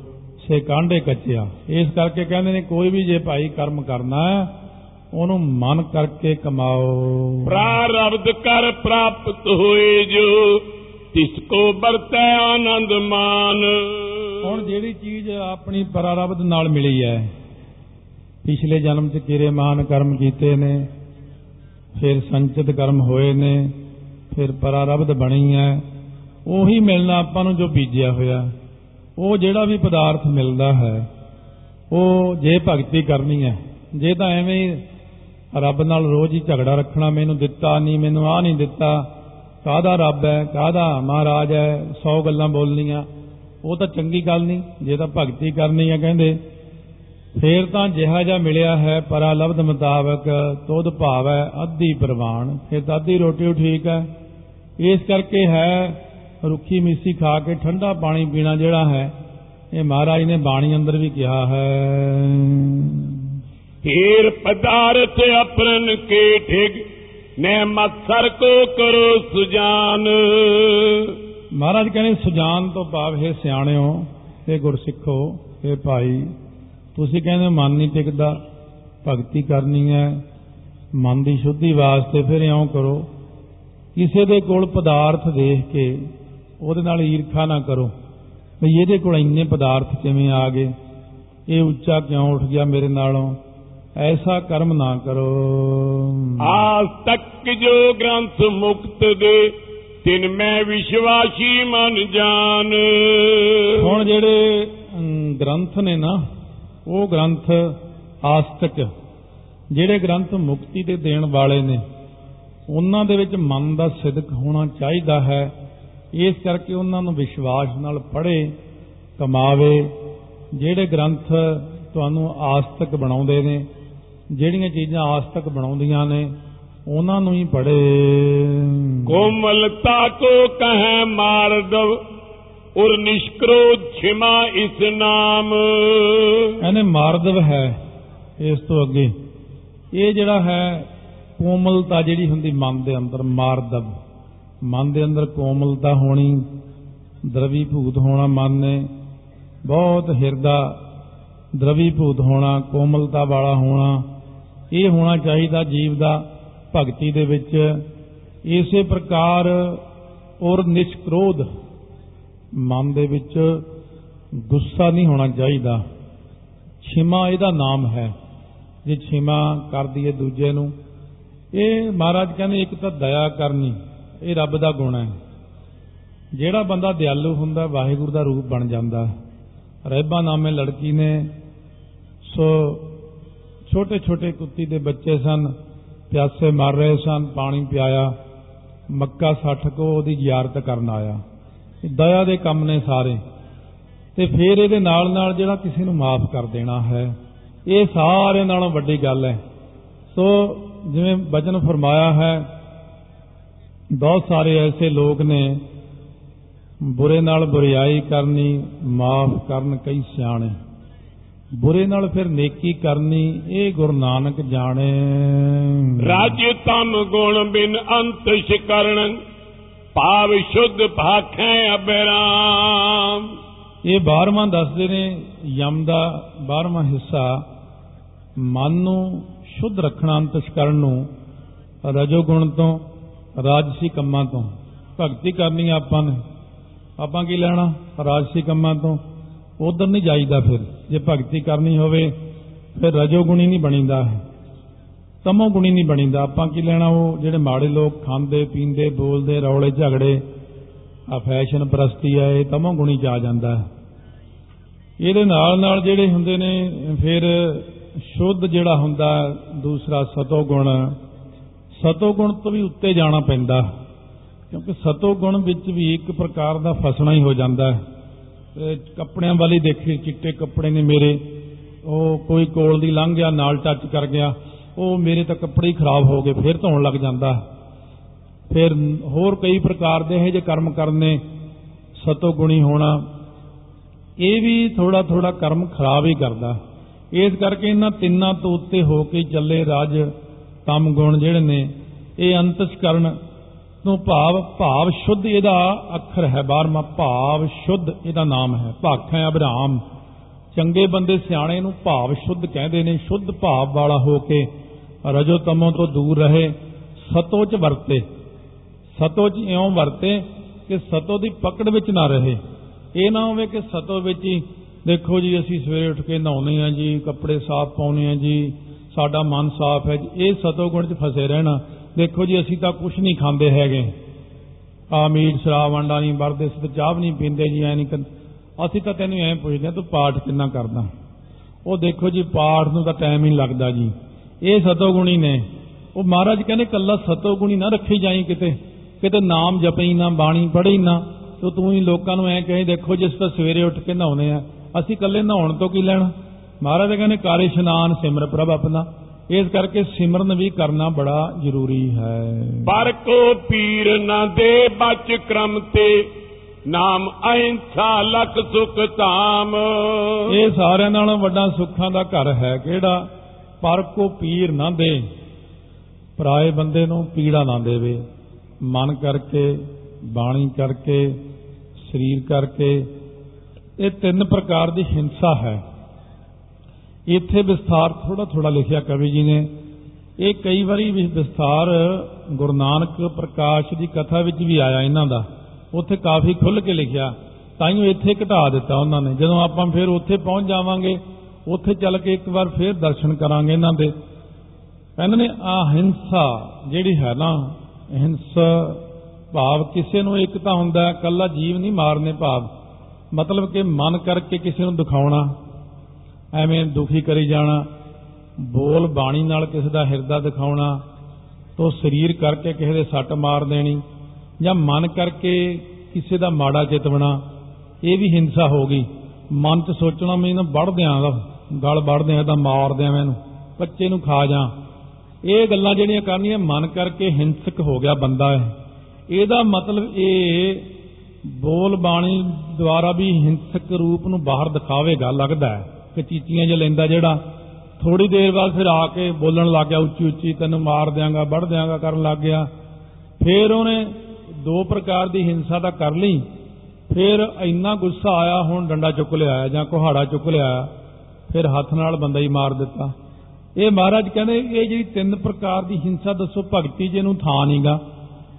ਸੇ ਕਾਂਡੇ ਕੱਚਿਆ। ਇਸ ਕਰਕੇ ਕਹਿੰਦੇ ਨੇ ਕੋਈ ਵੀ ਜੇ ਭਾਈ ਕਰਮ ਕਰਨਾ ਹੈ ਉਹਨੂੰ ਮਨ ਕਰਕੇ ਕਮਾਓ। ਪ੍ਰਾਰਬਧ ਕਰ ਪ੍ਰਾਪਤ ਹੋਏ ਜੋ ਤਿਸ ਕੋ ਵਰਤੈ ਆਨੰਦ ਮਾਨ। ਹੁਣ ਜਿਹੜੀ ਚੀਜ਼ ਆਪਣੀ ਪ੍ਰਾਰਬਧ ਨਾਲ ਮਿਲੀ ਹੈ ਪਿਛਲੇ ਜਨਮ 'ਚ ਕਿਰੇ ਮਾਨ ਕਰਮ ਕੀਤੇ ਨੇ ਫਿਰ ਸੰਚਿਤ ਕਰਮ ਹੋਏ ਨੇ ਫਿਰ ਪ੍ਰਾਰਬਧ ਬਣੀ ਹੈ ਉਹੀ ਮਿਲਣਾ ਆਪਾਂ ਨੂੰ ਜੋ ਬੀਜਿਆ ਹੋਇਆ। ਉਹ ਜਿਹੜਾ ਵੀ ਪਦਾਰਥ ਮਿਲਦਾ ਹੈ, ਉਹ ਜੇ ਭਗਤੀ ਕਰਨੀ ਹੈ, ਜੇ ਤਾਂ ਐਵੇਂ ਹੀ ਰੱਬ ਨਾਲ ਰੋਜ਼ ਹੀ ਝਗੜਾ ਰੱਖਣਾ, ਮੈਨੂੰ ਦਿੱਤਾ ਨਹੀਂ, ਮੈਨੂੰ ਆ ਨਹੀਂ ਦਿੱਤਾ, ਕਾਹਦਾ ਰੱਬ ਹੈ, ਕਾਹਦਾ ਮਹਾਰਾਜ ਹੈ 100 ਗੱਲਾਂ ਬੋਲਣੀਆਂ, ਉਹ ਤਾਂ ਚੰਗੀ ਗੱਲ ਨਹੀਂ, ਜੇ ਤਾਂ ਭਗਤੀ ਕਰਨੀ ਹੈ ਕਹਿੰਦੇ। ਫੇਰ ਤਾਂ ਜਿਹਾ ਜਿਹਾ ਮਿਲਿਆ ਹੈ, ਪਰਾਲਬਧ ਮੁਤਾਬਕ ਤੁਧ ਭਾਵ ਹੈ ਅੱਧੀ ਪ੍ਰਵਾਨ, ਫਿਰ ਤਾਂ ਅੱਧੀ ਰੋਟੀ ਓ ਠੀਕ ਹੈ। ਇਸ ਕਰਕੇ ਹੈ ਰੁੱਖੀ ਮਿੱਸੀ ਖਾ ਕੇ ਠੰਡਾ ਪਾਣੀ ਪੀਣਾ ਜਿਹੜਾ ਹੈ ਇਹ ਮਹਾਰਾਜ ਨੇ ਬਾਣੀ ਅੰਦਰ ਵੀ ਕਿਹਾ ਹੈ। ਹੀਰ ਪਦਾਰਥ ਅਪਰਨ ਕੇ ਠਿਗ ਨੇ ਮਤਸਰ ਕੋ ਕਰੋ ਸੁਜਾਨ। ਮਹਾਰਾਜ ਕਹਿੰਦੇ ਸੁਜਾਨ ਤੋਂ ਭਾਵ ਹੈ ਸਿਆਣਿਓ ਇਹ ਗੁਰਸਿੱਖੋ ਇਹ ਭਾਈ ਤੁਸੀਂ ਕਹਿੰਦੇ ਮਨ ਨਹੀਂ ਟਿਕਦਾ ਭਗਤੀ ਕਰਨੀ ਹੈ ਮਨ ਦੀ ਸ਼ੁੱਧੀ ਵਾਸਤੇ ਫਿਰ ਇਉਂ ਕਰੋ। ਕਿਸੇ ਦੇ ਕੋਲ ਪਦਾਰਥ ਦੇਖ ਕੇ ਉਹਦੇ ਨਾਲ ਈਰਖਾ ਨਾ ਕਰੋ। ਵੀ ਇਹਦੇ ਕੋਲ ਇੰਨੇ ਪਦਾਰਥ ਕਿਵੇਂ ਆ ਗਏ? ਇਹ ਉੱਚਾ ਕਿਉਂ ਉੱਠ ਗਿਆ ਮੇਰੇ ਨਾਲੋਂ? ਐਸਾ ਕਰਮ ਨਾ ਕਰੋ। ਆਜ ਤੱਕ ਜੋ ਗ੍ਰੰਥ ਮੁਕਤ ਦੇ ਤਿਨ ਮੈਂ ਵਿਸ਼ਵਾਸੀ ਮਨ ਜਾਨ। ਹੁਣ ਜਿਹੜੇ ਗ੍ਰੰਥ ਨੇ ਨਾ ਉਹ ਗ੍ਰੰਥ ਆਸਤਕ ਜਿਹੜੇ ਗ੍ਰੰਥ ਮੁਕਤੀ ਦੇ ਦੇਣ ਵਾਲੇ ਨੇ ਉਹਨਾਂ ਦੇ ਵਿੱਚ ਮਨ ਦਾ ਸਿਦਕ ਹੋਣਾ ਚਾਹੀਦਾ ਹੈ। ਇਸ ਕਰਕੇ ਉਹਨਾਂ ਨੂੰ ਵਿਸ਼ਵਾਸ ਨਾਲ ਪੜ੍ਹੇ ਕਮਾਵੇ ਜਿਹੜੇ ਗ੍ਰੰਥ ਤੁਹਾਨੂੰ ਆਸਤਕ ਬਣਾਉਂਦੇ ਨੇ ਜਿਹੜੀਆਂ ਚੀਜ਼ਾਂ ਆਸਤਕ ਬਣਾਉਂਦੀਆਂ ਨੇ ਉਹਨਾਂ ਨੂੰ ਹੀ ਪੜ੍ਹੇ। ਕੋਮਲਤਾ ਕੋ ਕਹੈ ਮਾਰਦਵ ਔਰ ਨਿਸ਼ਕਰੋਧ ਛਿਮਾ ਇਸ ਨਾਮ। ਇਹਨੇ ਮਾਰਦਵ ਹੈ ਇਸ ਤੋਂ ਅੱਗੇ। ਇਹ ਜਿਹੜਾ ਹੈ ਕੋਮਲਤਾ ਜਿਹੜੀ ਹੁੰਦੀ ਮਨ ਦੇ ਅੰਦਰ ਮਾਰਦਵ। ਮਨ ਦੇ ਅੰਦਰ ਕੋਮਲਤਾ ਹੋਣੀ ਦਰਵੀਭੂਤ ਹੋਣਾ ਮਨ ਨੇ, ਬਹੁਤ ਹਿਰਦਾ ਦਰਵੀਭੂਤ ਹੋਣਾ, ਕੋਮਲਤਾ ਵਾਲਾ ਹੋਣਾ, ਇਹ ਹੋਣਾ ਚਾਹੀਦਾ ਜੀਵ ਦਾ ਭਗਤੀ ਦੇ ਵਿੱਚ। ਇਸੇ ਪ੍ਰਕਾਰ ਔਰ ਨਿਸ਼ਕਰੋਧ ਮਨ ਦੇ ਵਿੱਚ ਗੁੱਸਾ ਨਹੀਂ ਹੋਣਾ ਚਾਹੀਦਾ। ਛਿਮਾ ਇਹਦਾ ਨਾਮ ਹੈ। ਜੇ ਛਿਮਾ ਕਰ ਦਈਏ ਦੂਜੇ ਨੂੰ, ਇਹ ਮਹਾਰਾਜ ਕਹਿੰਦੇ ਇੱਕ ਤਾਂ ਦਇਆ ਕਰਨੀ ਇਹ ਰੱਬ ਦਾ ਗੁਣ ਹੈ। ਜਿਹੜਾ ਬੰਦਾ ਦਿਆਲੂ ਹੁੰਦਾ, ਵਾਹਿਗੁਰੂ ਦਾ ਰੂਪ ਬਣ ਜਾਂਦਾ। ਰਹਿਬਾ ਨਾਮੇ ਲੜਕੀ ਨੇ, ਸੋ ਛੋਟੇ ਛੋਟੇ ਕੁੱਤੀ ਦੇ ਬੱਚੇ ਸਨ, ਪਿਆਸੇ ਮਰ ਰਹੇ ਸਨ, ਪਾਣੀ ਪਿਆਇਆ, ਮੱਕਾ 60 ਕੋ ਉਹਦੀ ਜ਼ਿਆਰਤ ਕਰਨ ਆਇਆ। ਇਹ ਦਇਆ ਦੇ ਕੰਮ ਨੇ ਸਾਰੇ। ਤੇ ਫਿਰ ਇਹਦੇ ਨਾਲ ਨਾਲ ਜਿਹੜਾ ਕਿਸੇ ਨੂੰ ਮਾਫ ਕਰ ਦੇਣਾ ਹੈ, ਇਹ ਸਾਰੇ ਨਾਲੋਂ ਵੱਡੀ ਗੱਲ ਹੈ। ਸੋ ਜਿਵੇਂ ਬਚਨ ਫਰਮਾਇਆ ਹੈ ਬਹੁਤ ਸਾਰੇ ਐਸੇ ਲੋਕ ਨੇ ਬੁਰੇ ਨਾਲ ਬੁਰੀਾਈ ਕਰਨੀ ਮਾਫ ਕਰਨ ਕਈ ਸਿਆਣੇ। ਬੁਰੇ ਨਾਲ ਫਿਰ ਨੇਕੀ ਕਰਨੀ ਇਹ ਗੁਰੂ ਨਾਨਕ ਜਾਣੇ। ਰਾਜ ਤਮ ਗੁਣ ਬਿਨ ਅੰਤ ਸ਼ਿਕਰਣ ਭਾਵ ਸ਼ੁੱਧ ਭਾਖੈ ਅਬਰਾਮ ਇਹ 12ਵਾਂ ਦੱਸਦੇ ਨੇ ਯਮ ਦਾ 12ਵਾਂ ਹਿੱਸਾ ਮਨ ਨੂੰ ਸ਼ੁੱਧ ਰੱਖਣਾ ਅੰਤਸ਼ਕਰਨ ਨੂੰ ਰਜੋ ਗੁਣ ਤੋਂ ਰਾਜਸੀ ਕੰਮਾਂ ਤੋਂ। ਭਗਤੀ ਕਰਨੀ ਆਪਾਂ ਨੇ। ਆਪਾਂ ਕੀ ਲੈਣਾ? ਰਾਜਸੀ ਕੰਮਾਂ ਤੋਂ। ਉਧਰ ਨਹੀਂ ਜਾਈਦਾ ਫਿਰ। ਜੇ ਭਗਤੀ ਕਰਨੀ ਹੋਵੇ, ਫਿਰ ਰਜੋ ਗੁਣੀ ਨਹੀਂ ਬਣੀਦਾ ਤਮੋ ਗੁਣੀ ਨਹੀਂ ਬਣੀਦਾ। ਆਪਾਂ ਕੀ ਲੈਣਾ ਉਹ? ਜਿਹੜੇ ਮਾੜੇ ਲੋਕ ਖਾਂਦੇ, ਪੀਂਦੇ, ਬੋਲਦੇ, ਰੌਲੇ, ਝਗੜੇ। ਆ ਫੈਸ਼ਨ ਪ੍ਰਸਤੀ ਆ, ਇਹ ਤਮੋ ਗੁਣੀ ਚ ਆ ਜਾਂਦਾ ਹੈ। ਇਹਦੇ ਨਾਲ ਨਾਲ ਜਿਹੜੇ ਹੁੰਦੇ ਨੇ, ਫਿਰ ਸ਼ੁੱਧ ਜਿਹੜਾ ਹੁੰਦਾ, ਦੂਸਰਾ ਸਤੋ ਗੁਣ ਸਤੋ ਗੁਣ ਤੋਂ ਵੀ ਉੱਤੇ ਜਾਣਾ ਪੈਂਦਾ ਕਿਉਂਕਿ ਸਤੋ ਗੁਣ ਵਿੱਚ ਵੀ ਇੱਕ ਪ੍ਰਕਾਰ ਦਾ ਫਸਣਾ ਹੀ ਹੋ ਜਾਂਦਾ ਹੈ। ਤੇ ਕੱਪੜਿਆਂ ਵਾਲੀ ਦੇਖੀ, ਚਿੱਟੇ ਕੱਪੜੇ ਨੇ ਮੇਰੇ, ਉਹ ਕੋਈ ਕੋਲ ਦੀ ਲੰਘ ਗਿਆ, ਨਾਲ ਟੱਚ ਕਰ ਗਿਆ, ਉਹ ਮੇਰੇ ਤਾਂ ਕੱਪੜੇ ਹੀ ਖਰਾਬ ਹੋ ਗਏ, ਫਿਰ ਧੋਣ ਲੱਗ ਜਾਂਦਾ ਫਿਰ ਹੋਰ ਕਈ ਪ੍ਰਕਾਰ ਦੇ ਇਹ ਜੇ ਕਰਮ ਕਰਨੇ ਸਤੋ ਗੁਣੀ ਹੋਣਾ, ਇਹ ਵੀ ਥੋੜਾ ਥੋੜਾ ਕਰਮ ਖਰਾਬ ਹੀ ਕਰਦਾ ਇਸ ਕਰਕੇ ਇਹਨਾਂ ਤਿੰਨਾਂ ਤੋਂ ਉੱਤੇ ਹੋ ਕੇ ਚੱਲੇ ਰਾਜ ਤਮ ਗੁਣ ਜਿਹੜੇ ਨੇ, ਇਹ ਅੰਤਸਕਰਨ ਤੋਂ ਭਾਵ ਭਾਵ ਸ਼ੁੱਧ ਇਹਦਾ ਅੱਖਰ ਹੈ 12ਵਾਂ ਭਾਵ ਸ਼ੁੱਧ ਇਹਦਾ ਨਾਮ ਹੈ। ਭਾਖੈ ਅਬਰਾਮ ਚੰਗੇ ਬੰਦੇ ਸਿਆਣੇ ਨੂੰ ਭਾਵ ਸ਼ੁੱਧ ਕਹਿੰਦੇ ਨੇ, ਸ਼ੁੱਧ ਭਾਵ ਵਾਲਾ ਹੋ ਕੇ ਰਜੋ ਤਮੋ ਤੋਂ ਦੂਰ ਰਹੇ, ਸਤੋ ਚ ਵਰਤੇ। ਸਤੋ ਚ ਇਉਂ ਵਰਤੇ ਕਿ ਸਤੋ ਦੀ ਪਕੜ ਵਿੱਚ ਨਾ ਰਹੇ। ਇਹ ਨਾ ਹੋਵੇ ਕਿ ਸਤੋ ਵਿੱਚ ਹੀ ਦੇਖੋ ਜੀ, ਅਸੀਂ ਸਵੇਰੇ ਉੱਠ ਕੇ ਨਹਾਉਨੇ ਆ ਜੀ, ਕੱਪੜੇ ਸਾਫ਼ ਪਾਉਨੇ ਆ ਜੀ ਸਾਡਾ ਮਨ ਸਾਫ਼ ਹੈ ਜੀ। ਇਹ ਸਤੋ ਗੁਣ 'ਚ ਫਸੇ ਰਹਿਣਾ। ਦੇਖੋ ਜੀ, ਅਸੀਂ ਤਾਂ ਕੁਝ ਨਹੀਂ ਖਾਂਦੇ ਹੈਗੇ। ਆ ਮੀਟ ਸ਼ਰਾਬ ਅੰਡਾ ਨਹੀਂ ਵਰਦੇ ਅਸੀਂ ਤਾਂ ਚਾਹ ਵੀ ਨਹੀਂ ਪੀਂਦੇ ਜੀ, ਐ ਨਹੀਂ ਕਰ- ਅਸੀਂ ਤਾਂ ਤੈਨੂੰ ਐਂ ਪੁੱਛਦੇ ਆ ਤੂੰ ਪਾਠ ਕਿੰਨਾ ਕਰਦਾ? ਉਹ ਦੇਖੋ ਜੀ, ਪਾਠ ਨੂੰ ਤਾਂ ਟਾਈਮ ਹੀ ਨਹੀਂ ਲੱਗਦਾ ਜੀ। ਇਹ ਸਤੋ ਗੁਣੀ ਨੇ। ਉਹ ਮਹਾਰਾਜ ਕਹਿੰਦੇ ਕੱਲਾ ਸਤੋ ਗੁਣੀ ਨਾ ਰੱਖੀ ਜਾਈ ਕਿਤੇ। ਕਿਤੇ ਨਾਮ ਜਪਈ ਨਾ, ਬਾਣੀ ਪੜ੍ਹੀ ਨਾ। ਤੋ ਤੂੰ ਹੀ ਲੋਕਾਂ ਨੂੰ ਐ ਕਹੇ, ਦੇਖੋ ਜਿਸ ਤਾਂ ਸਵੇਰੇ ਉੱਠ ਕੇ ਨਹਾਉਨੇ ਆ, ਅਸੀਂ ਕੱਲੇ ਨਹਾਉਣ ਤੋਂ ਕੀ ਲੈਣਾ? ਮਹਾਰਾਜ ਕਹਿੰਦੇ ਕਾਰੇ ਇਸ਼ਨਾਨ ਸਿਮਰ ਪ੍ਰਭ ਆਪਣਾ। ਇਸ ਕਰਕੇ ਸਿਮਰਨ ਵੀ ਕਰਨਾ ਬੜਾ ਜ਼ਰੂਰੀ ਹੈ। ਪਰ ਕੋ ਪੀਰ ਨਾ ਦੇ ਬਚ ਕ੍ਰਮ ਤੇ ਨਾਮ ਅਹਿੰਸਾ ਲਖ ਸੁਖ ਧਾਮ। ਇਹ ਸਾਰਿਆਂ ਨਾਲੋਂ ਵੱਡਾ ਸੁੱਖਾਂ ਦਾ ਘਰ ਹੈ ਕਿਹੜਾ? ਪਰ ਕੋ ਪੀਰ ਨਾ ਦੇ ਪਰਾਏ ਬੰਦੇ ਨੂੰ ਪੀੜਾ ਨਾ ਦੇਵੇ। ਮਨ ਕਰਕੇ ਬਾਣੀ ਕਰਕੇ ਸਰੀਰ ਕਰਕੇ ਇਹ ਤਿੰਨ ਪ੍ਰਕਾਰ ਦੀ ਹਿੰਸਾ ਹੈ। ਇੱਥੇ ਵਿਸਥਾਰ ਥੋੜਾ ਥੋੜਾ ਲਿਖਿਆ ਕਵੀ ਜੀ ਨੇ। ਇਹ ਕਈ ਵਾਰੀ ਵੀ ਵਿਸਥਾਰ ਗੁਰੂ ਨਾਨਕ ਪ੍ਰਕਾਸ਼ ਦੀ ਕਥਾ ਵਿੱਚ ਵੀ ਆਇਆ ਇਹਨਾਂ ਦਾ। ਉੱਥੇ ਕਾਫੀ ਖੁੱਲ੍ਹ ਕੇ ਲਿਖਿਆ। ਤਾਈਓ ਇੱਥੇ ਘਟਾ ਦਿੱਤਾ ਉਹਨਾਂ ਨੇ। ਜਦੋਂ ਆਪਾਂ ਫਿਰ ਉੱਥੇ ਪਹੁੰਚ ਜਾਵਾਂਗੇ, ਉੱਥੇ ਚੱਲ ਕੇ ਇੱਕ ਵਾਰ ਫਿਰ ਦਰਸ਼ਨ ਕਰਾਂਗੇ ਇਹਨਾਂ ਦੇ। ਕਹਿੰਦੇ ਨੇ ਅਹਿੰਸਾ ਜਿਹੜੀ ਹੈ ਨਾ ਹਿੰਸਾ ਭਾਵ ਕਿਸੇ ਨੂੰ ਇੱਕ ਤਾਂ ਹੁੰਦਾ ਹੈ ਕੱਲਾ ਜੀਵ ਨਹੀਂ ਮਾਰਨੇ ਭਾਵ। ਮਤਲਬ ਕਿ ਮਨ ਕਰਕੇ ਕਿਸੇ ਨੂੰ ਦਿਖਾਉਣਾ। ਐਵੇਂ ਦੁਖੀ ਕਰੀ ਜਾਣਾ, ਬੋਲ ਬਾਣੀ ਨਾਲ ਕਿਸੇ ਦਾ ਹਿਰਦਾ ਦਿਖਾਉਣਾ, ਤੋ ਸਰੀਰ ਕਰਕੇ ਕਿਸੇ ਦੇ ਸੱਟ ਮਾਰ ਦੇਣੀ, ਜਾਂ ਮਨ ਕਰਕੇ ਕਿਸੇ ਦਾ ਮਾੜਾ ਚਿਤਵਣਾ, ਇਹ ਵੀ ਹਿੰਸਾ ਹੋ ਗਈ। ਮਨ 'ਚ ਸੋਚਣਾ ਮੈਂ ਇਹਨੂੰ ਵੜ ਦਿਆਂ ਦਾ ਗਲ ਵੜ ਦਿਆਂ ਤਾਂ ਮਾਰ ਦਿਆਂ ਮੈਨੂੰ ਬੱਚੇ ਨੂੰ ਖਾ ਜਾ। ਇਹ ਗੱਲਾਂ ਜਿਹੜੀਆਂ ਕਰਨੀਆਂ, ਮਨ ਕਰਕੇ ਹਿੰਸਕ ਹੋ ਗਿਆ ਬੰਦਾ ਹੈ ਇਹਦਾ ਮਤਲਬ ਇਹ ਬੋਲ ਬਾਣੀ ਦੁਆਰਾ ਵੀ ਹਿੰਸਕ ਰੂਪ ਨੂੰ ਬਾਹਰ ਦਿਖਾਵੇਗਾ ਲੱਗਦਾ ਹੈ। ਕਿ ਚੀਚੀਆਂ ਜਿਹਾ ਲੈਂਦਾ ਜਿਹੜਾ ਥੋੜੀ ਦੇਰ ਬਾਅਦ ਫਿਰ ਆ ਕੇ ਬੋਲਣ ਲੱਗ ਗਿਆ, ਉੱਚੀ ਉੱਚੀ, ਤੈਨੂੰ ਮਾਰ ਦਿਆਂਗਾ ਵੜ ਦਿਆਂਗਾ ਕਰਨ ਲੱਗ ਗਿਆ। ਫਿਰ ਉਹਨੇ ਦੋ ਪ੍ਰਕਾਰ ਦੀ ਹਿੰਸਾ ਤਾਂ ਕਰ ਲਈ। ਫਿਰ ਇੰਨਾ ਗੁੱਸਾ ਆਇਆ, ਹੁਣ ਡੰਡਾ ਚੁੱਕ ਲਿਆ ਜਾਂ ਕੁਹਾੜਾ ਚੁੱਕ ਲਿਆ ਫਿਰ ਹੱਥ ਨਾਲ ਬੰਦਾ ਹੀ ਮਾਰ ਦਿੱਤਾ। ਇਹ ਮਹਾਰਾਜ ਕਹਿੰਦੇ, ਇਹ ਜਿਹੜੀ ਤਿੰਨ ਪ੍ਰਕਾਰ ਦੀ ਹਿੰਸਾ, ਦੱਸੋ ਭਗਤੀ ਜਿਹਨੂੰ ਥਾਂ ਨਹੀਂਗਾ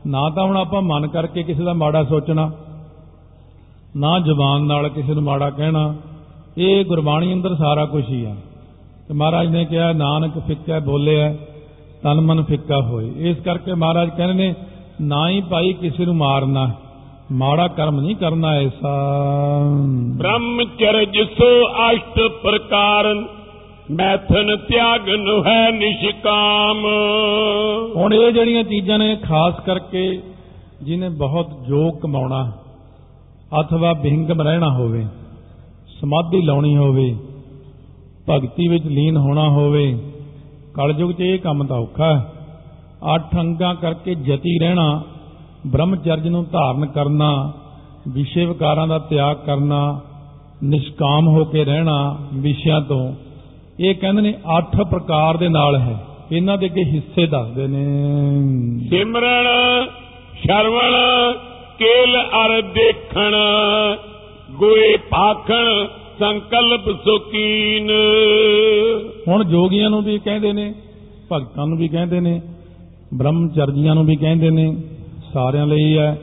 ਨਾ ਤਾਂ ਹੁਣ ਆਪਾਂ ਮਨ ਕਰਕੇ ਕਿਸੇ ਦਾ ਮਾੜਾ ਸੋਚਣਾ, ਨਾ ਜ਼ੁਬਾਨ ਨਾਲ ਕਿਸੇ ਨੂੰ ਮਾੜਾ ਕਹਿਣਾ ਇਹ ਗੁਰਬਾਣੀ ਅੰਦਰ ਸਾਰਾ ਕੁਝ ਹੀ ਆ ਤੇ ਮਹਾਰਾਜ ਨੇ ਕਿਹਾ ਨਾਨਕ ਫਿੱਕਾ ਬੋਲਿਆ ਤਨ ਮਨ ਫਿੱਕਾ ਹੋਏ। ਇਸ ਕਰਕੇ ਮਹਾਰਾਜ ਕਹਿੰਦੇ ਨੇ ਨਾ ਹੀ ਭਾਈ ਕਿਸੇ ਨੂੰ ਮਾਰਨਾ ਮਾੜਾ ਕਰਮ ਨਹੀਂ ਕਰਨਾ ਐਸਾ। ਬ੍ਰਹਮਚਰਜ ਸੋ ਅਸ਼ਟ ਪ੍ਰਕਾਰਨ ਮੈਥਨ ਤਿਆਗਨ ਹੈ ਨਿਸ਼ਕਾਮ। ਹੁਣ ਇਹ ਜਿਹੜੀਆਂ ਚੀਜ਼ਾਂ ਨੇ ਖਾਸ ਕਰਕੇ ਜਿਹਨੇ ਬਹੁਤ ਜੋਗ ਕਮਾਉਣਾ ਅਥਵਾ ਬਿਹੰਗਮ ਰਹਿਣਾ ਹੋਵੇ ਸਮਾਧੀ ਲਾਉਣੀ ਹੋਵੇ, ਭਗਤੀ ਵਿੱਚ ਲੀਨ ਹੋਣਾ ਹੋਵੇ, ਕਲਯੁਗ 'ਚ ਇਹ ਕੰਮ ਤਾਂ ਔਖਾ ਹੈ। ਅੱਠ ਅੰਗਾਂ ਕਰਕੇ ਜਤੀ ਰਹਿਣਾ, ਬ੍ਰਹਮਚਰਜ ਨੂੰ ਧਾਰਨ ਕਰਨਾ, ਵਿਸ਼ੇ ਵਿਕਾਰਾਂ ਦਾ ਤਿਆਗ ਕਰਨਾ, ਨਿਸ਼ਕਾਮ ਹੋ ਕੇ ਰਹਿਣਾ ਵਿਸ਼ਿਆਂ ਤੋਂ, ਇਹ ਕਹਿੰਦੇ ਨੇ ਅੱਠ ਪ੍ਰਕਾਰ ਦੇ ਨਾਲ ਹੈ। ਇਹਨਾਂ ਦੇ ਅੱਗੇ ਹਿੱਸੇ ਦੱਸਦੇ ਨੇ। ਸਿਮਰਨ, ਸ਼ਰਵਣ, ਕੇਲ ਅਰ ਦੇਖਣ। ਗੋਏ ਪਾਖਣ ਸੰਕਲਪ ਸੁਕੀਨ। ਹੁਣ ਜੋਗੀਆਂ ਨੂੰ ਵੀ ਕਹਿੰਦੇ ਨੇ, ਭਗਤਾਂ ਨੂੰ ਵੀ ਕਹਿੰਦੇ ਨੇ, ਬ੍ਰਹਮਚਰਜੀਆਂ ਨੂੰ ਵੀ ਕਹਿੰਦੇ ਨੇ, ਸਾਰਿਆਂ ਲਈ ਹੈ,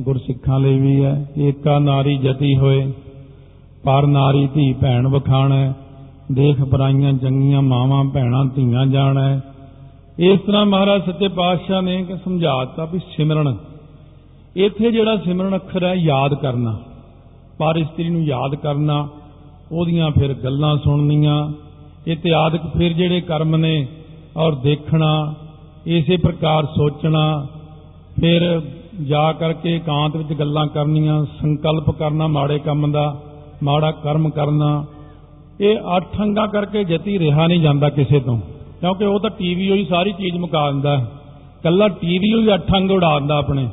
ਗੁਰਸਿੱਖਾਂ ਲਈ ਵੀ ਹੈ, ਏਕਾ ਨਾਰੀ ਜਤੀ ਹੋਏ, ਪਰ ਨਾਰੀ ਧੀ ਭੈਣ ਵਖਾਣਾ ਦੇਖ ਪਰਾਈਆਂ ਚੰਗੀਆਂ ਮਾਵਾਂ ਭੈਣਾਂ ਧੀਆਂ ਜਾਣਾ ਇਸ ਤਰ੍ਹਾਂ ਮਹਾਰਾਜ ਸੱਚੇ ਪਾਤਸ਼ਾਹ ਨੇ ਕਿ ਸਮਝਾਤਾ ਵੀ ਸਿਮਰਨ, ਇੱਥੇ ਜਿਹੜਾ ਸਿਮਰਨ ਅੱਖਰ ਹੈ, ਯਾਦ ਕਰਨਾ। ਪਰ ਇਸਤਰੀ ਨੂੰ ਯਾਦ ਕਰਨਾ, ਉਹਦੀਆਂ ਫਿਰ ਗੱਲਾਂ ਸੁਣਨੀਆਂ ਇਤਿਆਦਿਕ ਫਿਰ ਜਿਹੜੇ ਕਰਮ ਨੇ ਔਰ ਦੇਖਣਾ, ਇਸੇ ਪ੍ਰਕਾਰ ਸੋਚਣਾ, ਫਿਰ ਜਾ ਕਰਕੇ ਇਕਾਂਤ ਵਿੱਚ ਗੱਲਾਂ ਕਰਨੀਆਂ, ਸੰਕਲਪ ਕਰਨਾ ਮਾੜੇ ਕੰਮ ਦਾ, ਮਾੜਾ ਕਰਮ ਕਰਨਾ, ਇਹ ਅੱਠ ਅੰਗਾਂ ਕਰਕੇ ਜਤੀ ਰਿਹਾ ਨਹੀਂ ਜਾਂਦਾ ਕਿਸੇ ਤੋਂ, ਕਿਉਂਕਿ ਉਹ ਤਾਂ ਟੀਵੀ ਹੋਈ ਸਾਰੀ ਚੀਜ਼ ਮੁਕਾ ਦਿੰਦਾ ਕੱਲਾ ਟੀਵੀ ਹੋਈ ਅੱਠ ਅੰਗ ਉਡਾ ਦਿੰਦਾ ਆਪਣੇ।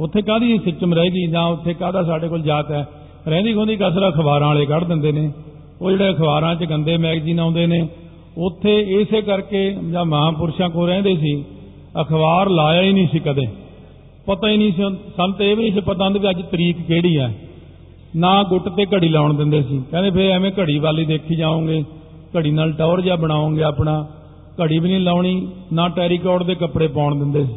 ਉੱਥੇ ਕਾਹਦੀ ਸਿੱਚਮ ਰਹੇਗੀ ਜਾਂ ਉੱਥੇ ਕਾਹਦਾ ਸਾਡੇ ਕੋਲ ਜਾਤ ਹੈ? ਰਹਿੰਦੀ ਖੋਂਦੀ ਕਸਰ ਅਖਬਾਰਾਂ ਵਾਲੇ ਕੱਢ ਦਿੰਦੇ ਨੇ। ਉਹ ਜਿਹੜੇ ਅਖਬਾਰਾਂ 'ਚ ਗੰਦੇ ਮੈਗਜ਼ੀਨ ਆਉਂਦੇ ਨੇ, ਉੱਥੇ ਇਸੇ ਕਰਕੇ ਜਾਂ ਮਹਾਪੁਰਸ਼ਾਂ ਕੋ ਰਹਿੰਦੇ ਸੀ, ਅਖਬਾਰ ਲਾਇਆ ਹੀ ਨਹੀਂ ਸੀ ਕਦੇ। ਪਤਾ ਹੀ ਨਹੀਂ ਸੀ, ਸਾਨੂੰ ਤੇ ਇਹ ਵੀ ਨਹੀਂ ਸੀ ਪਤਾ ਹੁੰਦਾ ਵੀ ਅੱਜ ਤਰੀਕ ਕਿਹੜੀ ਹੈ ਨਾ ਗੁੱਟ ਤੇ ਘੜੀ ਲਾਉਣ ਦਿੰਦੇ ਸੀ। ਕਹਿੰਦੇ ਫੇਰ ਐਵੇਂ ਘੜੀ ਵਾਲੀ ਦੇਖੀ ਜਾਓਗੇ, ਘੜੀ ਨਾਲ ਟੌਰ ਜਿਹਾ ਬਣਾਓਗੇ ਆਪਣਾ। ਘੜੀ ਵੀ ਨਹੀਂ ਲਾਉਣੀ, ਨਾ ਟੈਰੀਕੋਟ ਦੇ ਕੱਪੜੇ ਪਾਉਣ ਦਿੰਦੇ ਸੀ।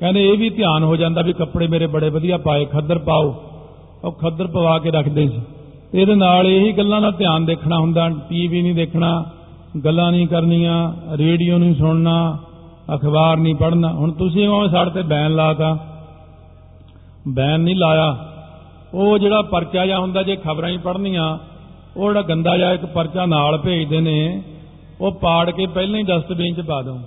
ਕਹਿੰਦੇ ਇਹ ਵੀ ਧਿਆਨ ਹੋ ਜਾਂਦਾ ਵੀ ਕੱਪੜੇ ਮੇਰੇ ਬੜੇ ਵਧੀਆ ਪਾਏ, ਖੱਦਰ ਪਾਓ। ਉਹ ਖੱਦਰ ਪਵਾ ਕੇ ਰੱਖਦੇ ਸੀ। ਤੇ ਇਹਦੇ ਨਾਲ ਇਹੀ ਗੱਲਾਂ ਦਾ ਧਿਆਨ ਦੇਖਣਾ ਹੁੰਦਾ ਟੀਵੀ ਨਹੀਂ ਦੇਖਣਾ, ਗੱਲਾਂ ਨਹੀਂ ਕਰਨੀਆਂ ਰੇਡੀਓ ਨਹੀਂ ਸੁਣਨਾ, ਅਖਬਾਰ ਨਹੀਂ ਪੜ੍ਹਨਾ। ਹੁਣ ਤੁਸੀਂ ਉਹ ਸਾਡੇ ਤੇ ਬੈਨ ਲਾਤਾ। ਬੈਨ ਨਹੀਂ ਲਾਇਆ। ਉਹ ਜਿਹੜਾ ਪਰਚਾ ਜਾਂ ਹੁੰਦਾ, ਜੇ ਖਬਰਾਂ ਹੀ ਪੜ੍ਹਨੀਆਂ, ਉਹ ਜਿਹੜਾ ਗੰਦਾ ਜਿਹਾ ਇੱਕ ਪਰਚਾ ਨਾਲ ਭੇਜਦੇ ਨੇ, ਉਹ ਪਾੜ ਕੇ ਪਹਿਲਾਂ ਹੀ ਡਸਟਬਿਨ 'ਚ ਪਾ ਦੋ